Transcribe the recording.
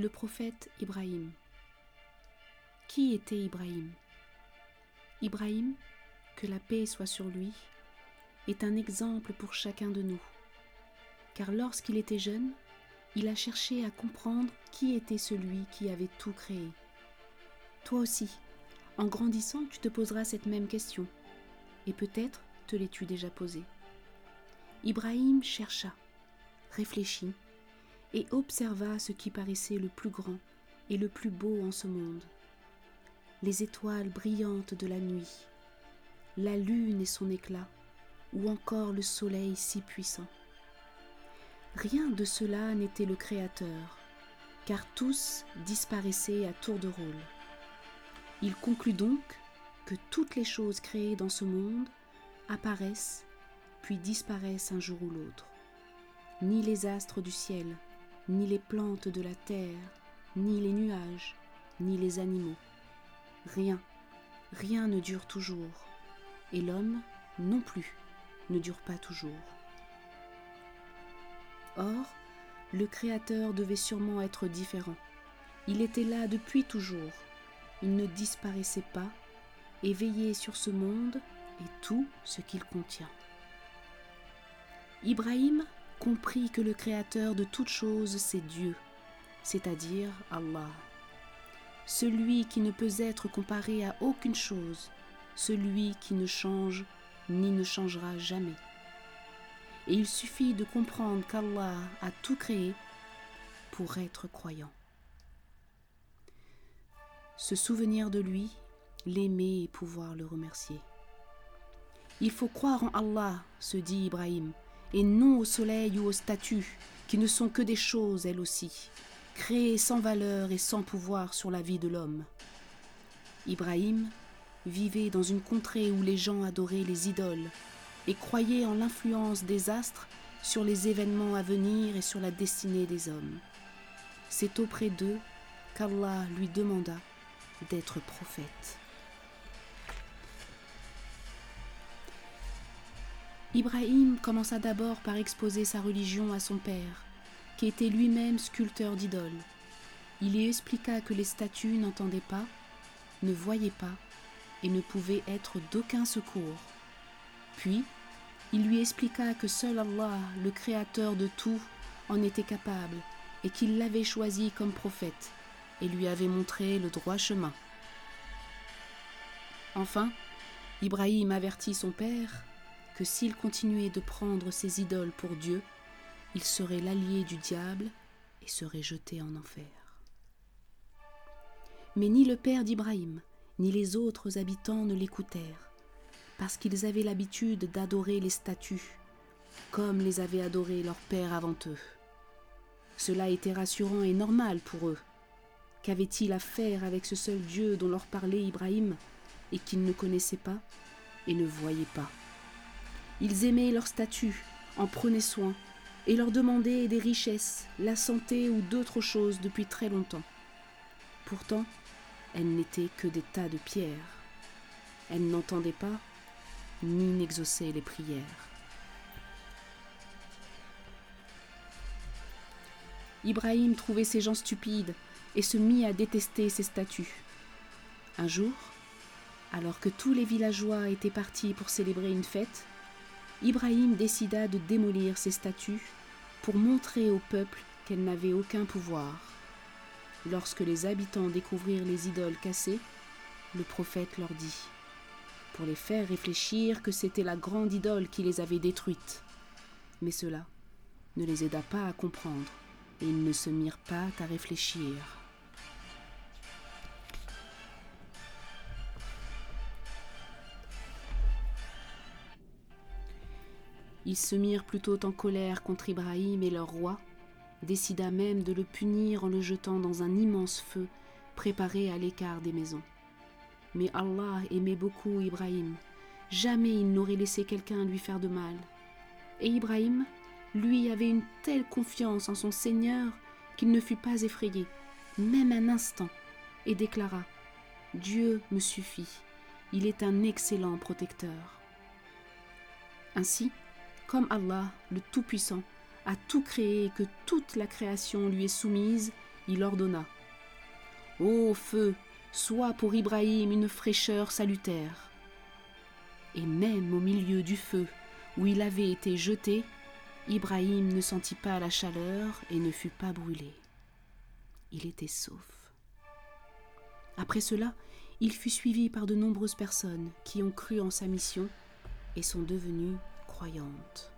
Le prophète Ibrahim. Qui était Ibrahim? Ibrahim, que la paix soit sur lui, est un exemple pour chacun de nous. Car lorsqu'il était jeune, il a cherché à comprendre qui était celui qui avait tout créé. Toi aussi, en grandissant, tu te poseras cette même question, et peut-être te l'es-tu déjà posée. Ibrahim chercha, réfléchit, et observa ce qui paraissait le plus grand et le plus beau en ce monde. Les étoiles brillantes de la nuit, la lune et son éclat, ou encore le soleil si puissant. Rien de cela n'était le Créateur, car tous disparaissaient à tour de rôle. Il conclut donc que toutes les choses créées dans ce monde apparaissent puis disparaissent un jour ou l'autre. Ni les astres du ciel, ni les plantes de la terre, ni les nuages, ni les animaux. Rien, rien ne dure toujours, et l'homme non plus ne dure pas toujours. Or, le Créateur devait sûrement être différent. Il était là depuis toujours. Il ne disparaissait pas et veillait sur ce monde et tout ce qu'il contient. Ibrahim comprit que le Créateur de toutes choses, c'est Dieu, c'est-à-dire Allah. Celui qui ne peut être comparé à aucune chose, celui qui ne change ni ne changera jamais et il suffit de comprendre qu'Allah a tout créé pour être croyant. Se souvenir de lui, l'aimer et pouvoir le remercier. Il faut croire en Allah, se dit Ibrahim, et non au soleil ou aux statues, qui ne sont que des choses elles aussi, créées sans valeur et sans pouvoir sur la vie de l'homme. Ibrahim vivait dans une contrée où les gens adoraient les idoles, et croyait en l'influence des astres sur les événements à venir et sur la destinée des hommes. C'est auprès d'eux qu'Allah lui demanda d'être prophète. Ibrahim commença d'abord par exposer sa religion à son père, qui était lui-même sculpteur d'idoles. Il lui expliqua que les statues n'entendaient pas, ne voyaient pas et ne pouvaient être d'aucun secours. Puis, il lui expliqua que seul Allah, le Créateur de tout, en était capable et qu'il l'avait choisi comme prophète et lui avait montré le droit chemin. Enfin, Ibrahim avertit son père que s'il continuait de prendre ses idoles pour Dieu, il serait l'allié du diable et serait jeté en enfer. Mais ni le père d'Ibrahim, ni les autres habitants ne l'écoutèrent parce qu'ils avaient l'habitude d'adorer les statues, comme les avaient adorés leurs pères avant eux. Cela était rassurant et normal pour eux. Qu'avaient-ils à faire avec ce seul Dieu dont leur parlait Ibrahim et qu'ils ne connaissaient pas et ne voyaient pas? Ils aimaient leurs statues, en prenaient soin, et leur demandaient des richesses, la santé ou d'autres choses depuis très longtemps. Pourtant, elles n'étaient que des tas de pierres. Elles n'entendaient pas ni n'exaucer les prières. Ibrahim trouvait ces gens stupides et se mit à détester ces statues. Un jour, alors que tous les villageois étaient partis pour célébrer une fête, Ibrahim décida de démolir ces statues pour montrer au peuple qu'elles n'avaient aucun pouvoir. Lorsque les habitants découvrirent les idoles cassées, le prophète leur dit pour les faire réfléchir que c'était la grande idole qui les avait détruites. Mais cela ne les aida pas à comprendre, et ils ne se mirent pas à réfléchir. Ils se mirent plutôt en colère contre Ibrahim et leur roi, décida même de le punir en le jetant dans un immense feu préparé à l'écart des maisons. Mais Allah aimait beaucoup Ibrahim. Jamais il n'aurait laissé quelqu'un lui faire de mal. Et Ibrahim, lui, avait une telle confiance en son Seigneur qu'il ne fut pas effrayé, même un instant, et déclara Dieu me suffit, il est un excellent protecteur. Ainsi, comme Allah, le Tout-Puissant, a tout créé et que toute la création lui est soumise, il ordonna Ô feu, sois pour Ibrahim une fraîcheur salutaire. Et même au milieu du feu où il avait été jeté, Ibrahim ne sentit pas la chaleur et ne fut pas brûlé. Il était sauf. Après cela, il fut suivi par de nombreuses personnes qui ont cru en sa mission et sont devenues croyantes.